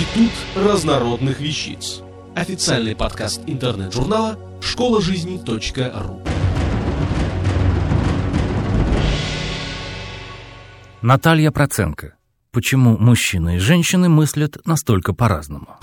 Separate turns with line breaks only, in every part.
Институт разнородных вещиц. Официальный подкаст интернет-журнала школа жизни.ру.
Наталья Проценко. Почему мужчины и женщины мыслят настолько по-разному?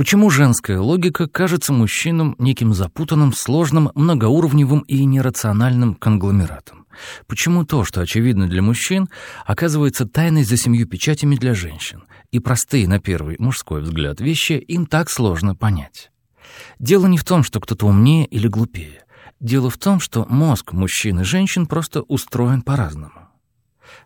Почему женская логика кажется мужчинам неким запутанным, сложным, многоуровневым и нерациональным конгломератом? Почему то, что очевидно для мужчин, оказывается тайной за семью печатями для женщин, и простые на первый мужской взгляд вещи им так сложно понять? Дело не в том, что кто-то умнее или глупее. Дело в том, что мозг мужчин и женщин просто устроен по-разному.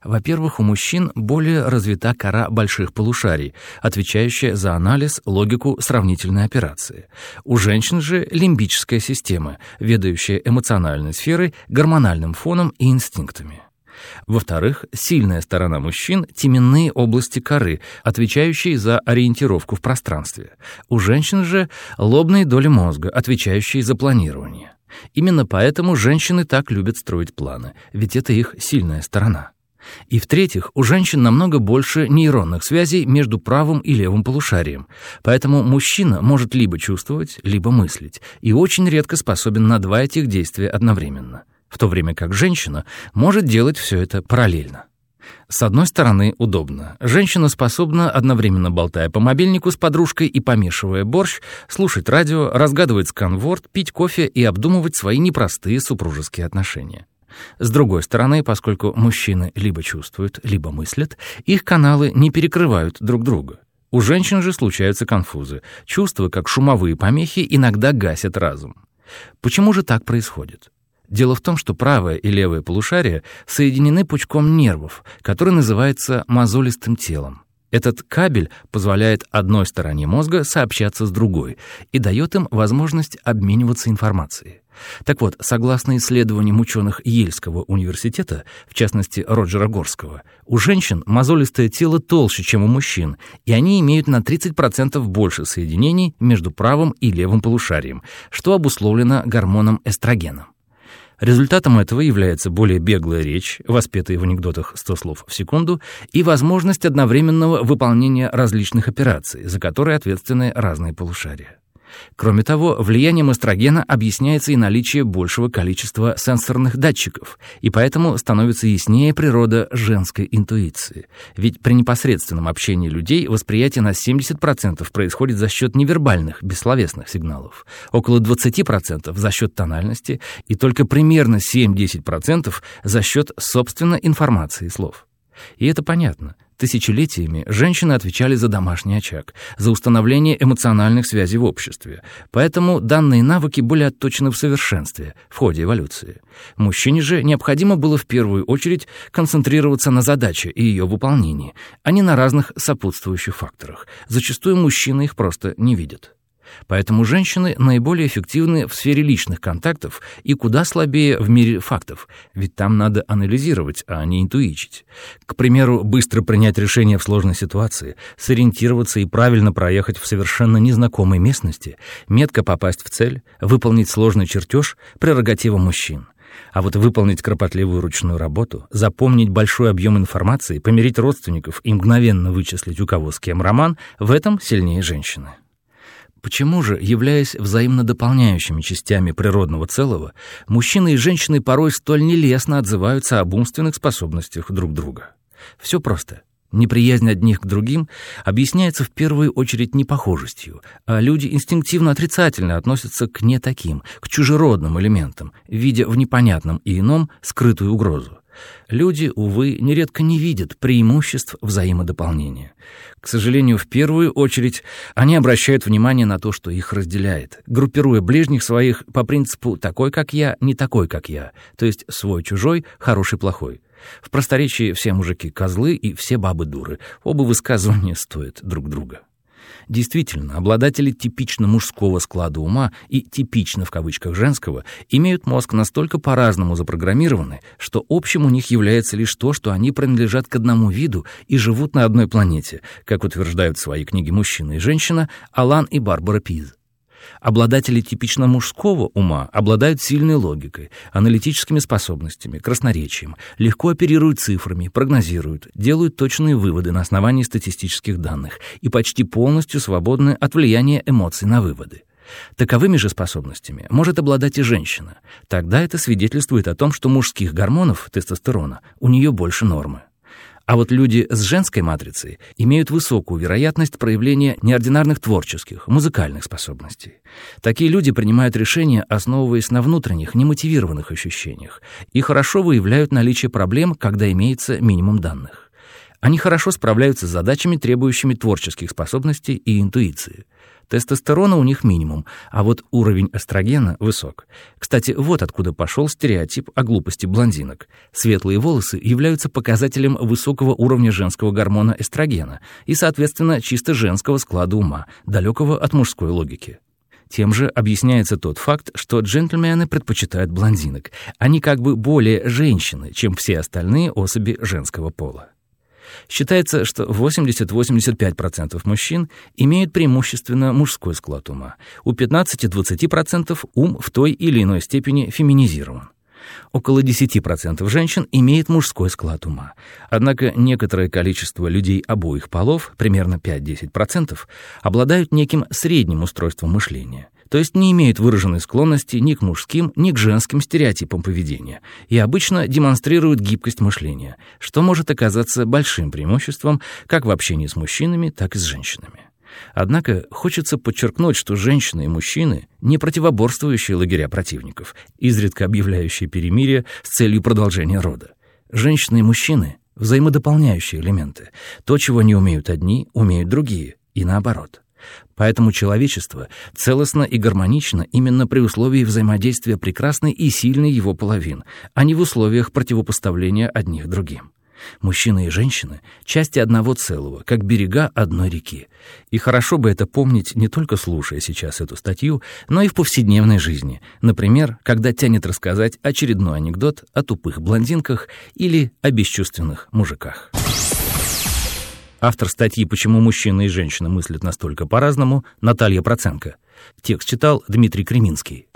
Во-первых, у мужчин более развита кора больших полушарий, отвечающая за анализ, логику, сравнительной операции. У женщин же лимбическая система, ведающая эмоциональной сферой, гормональным фоном и инстинктами. Во-вторых, сильная сторона мужчин — теменные области коры, отвечающие за ориентировку в пространстве. У женщин же — лобные доли мозга, отвечающие за планирование. Именно поэтому женщины так любят строить планы, ведь это их сильная сторона. И в-третьих, у женщин намного больше нейронных связей между правым и левым полушарием, поэтому мужчина может либо чувствовать, либо мыслить, и очень редко способен на два этих действия одновременно, в то время как женщина может делать все это параллельно. С одной стороны, удобно. Женщина способна, одновременно болтая по мобильнику с подружкой и помешивая борщ, слушать радио, разгадывать сканворд, пить кофе и обдумывать свои непростые супружеские отношения. С другой стороны, поскольку мужчины либо чувствуют, либо мыслят, их каналы не перекрывают друг друга. У женщин же случаются конфузы. Чувства, как шумовые помехи, иногда гасят разум. Почему же так происходит? Дело в том, что правое и левое полушария соединены пучком нервов, который называется мозолистым телом. Этот кабель позволяет одной стороне мозга сообщаться с другой и дает им возможность обмениваться информацией. Так вот, согласно исследованиям ученых Ельского университета, в частности Роджера Горского, у женщин мозолистое тело толще, чем у мужчин, и они имеют на 30% больше соединений между правым и левым полушарием, что обусловлено гормоном эстрогеном. Результатом этого является более беглая речь, воспетая в анекдотах 100 слов в секунду, и возможность одновременного выполнения различных операций, за которые ответственны разные полушария. Кроме того, влиянием эстрогена объясняется и наличие большего количества сенсорных датчиков, и поэтому становится яснее природа женской интуиции. Ведь при непосредственном общении людей восприятие на 70% происходит за счет невербальных, бессловесных сигналов, около 20% за счет тональности и только примерно 7-10% за счет, собственно, информации слов. И это понятно. Тысячелетиями женщины отвечали за домашний очаг, за установление эмоциональных связей в обществе. Поэтому данные навыки были отточены в совершенстве в ходе эволюции. Мужчине же необходимо было в первую очередь концентрироваться на задаче и ее выполнении, а не на разных сопутствующих факторах. Зачастую мужчины их просто не видят. Поэтому женщины наиболее эффективны в сфере личных контактов и куда слабее в мире фактов, ведь там надо анализировать, а не интуичить. К примеру, быстро принять решение в сложной ситуации, сориентироваться и правильно проехать в совершенно незнакомой местности, метко попасть в цель, выполнить сложный чертеж — прерогатива мужчин. А вот выполнить кропотливую ручную работу, запомнить большой объем информации, помирить родственников и мгновенно вычислить, у кого с кем роман — в этом сильнее женщины. Почему же, являясь взаимно дополняющими частями природного целого, мужчины и женщины порой столь нелестно отзываются об умственных способностях друг друга? Все просто. Неприязнь одних к другим объясняется в первую очередь непохожестью, а люди инстинктивно отрицательно относятся к не таким, к чужеродным элементам, видя в непонятном и ином скрытую угрозу. Люди, увы, нередко не видят преимуществ взаимодополнения. К сожалению, в первую очередь они обращают внимание на то, что их разделяет, группируя ближних своих по принципу «такой, как я, не такой, как я», то есть свой-чужой, хороший-плохой. В просторечии все мужики козлы и все бабы дуры. Оба высказывания стоят друг друга. Действительно, обладатели типично мужского склада ума и типично в кавычках женского имеют мозг настолько по-разному запрограммированы, что общим у них является лишь то, что они принадлежат к одному виду и живут на одной планете, как утверждают в своей книге «Мужчина и женщина» Алан и Барбара Пиз. Обладатели типично мужского ума обладают сильной логикой, аналитическими способностями, красноречием, легко оперируют цифрами, прогнозируют, делают точные выводы на основании статистических данных и почти полностью свободны от влияния эмоций на выводы. Таковыми же способностями может обладать и женщина. Тогда это свидетельствует о том, что мужских гормонов, тестостерона, у нее больше нормы. А вот люди с женской матрицей имеют высокую вероятность проявления неординарных творческих, музыкальных способностей. Такие люди принимают решения, основываясь на внутренних, немотивированных ощущениях, и хорошо выявляют наличие проблем, когда имеется минимум данных. Они хорошо справляются с задачами, требующими творческих способностей и интуиции. Тестостерона у них минимум, а вот уровень эстрогена высок. Кстати, вот откуда пошел стереотип о глупости блондинок. Светлые волосы являются показателем высокого уровня женского гормона эстрогена и, соответственно, чисто женского склада ума, далекого от мужской логики. Тем же объясняется тот факт, что джентльмены предпочитают блондинок. Они как бы более женщины, чем все остальные особи женского пола. Считается, что 80-85% мужчин имеют преимущественно мужской склад ума. У 15-20% ум в той или иной степени феминизирован. Около 10% женщин имеет мужской склад ума. Однако некоторое количество людей обоих полов, примерно 5-10%, обладают неким средним устройством мышления то есть не имеют выраженной склонности ни к мужским, ни к женским стереотипам поведения и обычно демонстрируют гибкость мышления, что может оказаться большим преимуществом как в общении с мужчинами, так и с женщинами. Однако хочется подчеркнуть, что женщины и мужчины — не противоборствующие лагеря противников, изредка объявляющие перемирие с целью продолжения рода. Женщины и мужчины — взаимодополняющие элементы. То, чего не умеют одни, умеют другие, и наоборот. Поэтому человечество целостно и гармонично именно при условии взаимодействия прекрасной и сильной его половин, а не в условиях противопоставления одних другим. Мужчины и женщины — части одного целого, как берега одной реки. И хорошо бы это помнить не только слушая сейчас эту статью, но и в повседневной жизни. Например, когда тянет рассказать очередной анекдот о тупых блондинках или о бесчувственных мужиках. Автор статьи «Почему мужчины и женщины мыслят настолько по-разному» Наталья Проценко. Текст читал Дмитрий Креминский.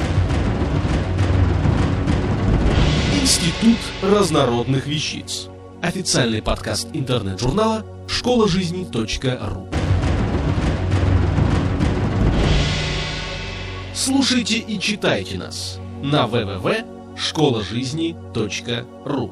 Институт разнородных вещиц. Официальный подкаст интернет-журнала школа жизни .ру. Слушайте и читайте нас на www.школажизни.ру.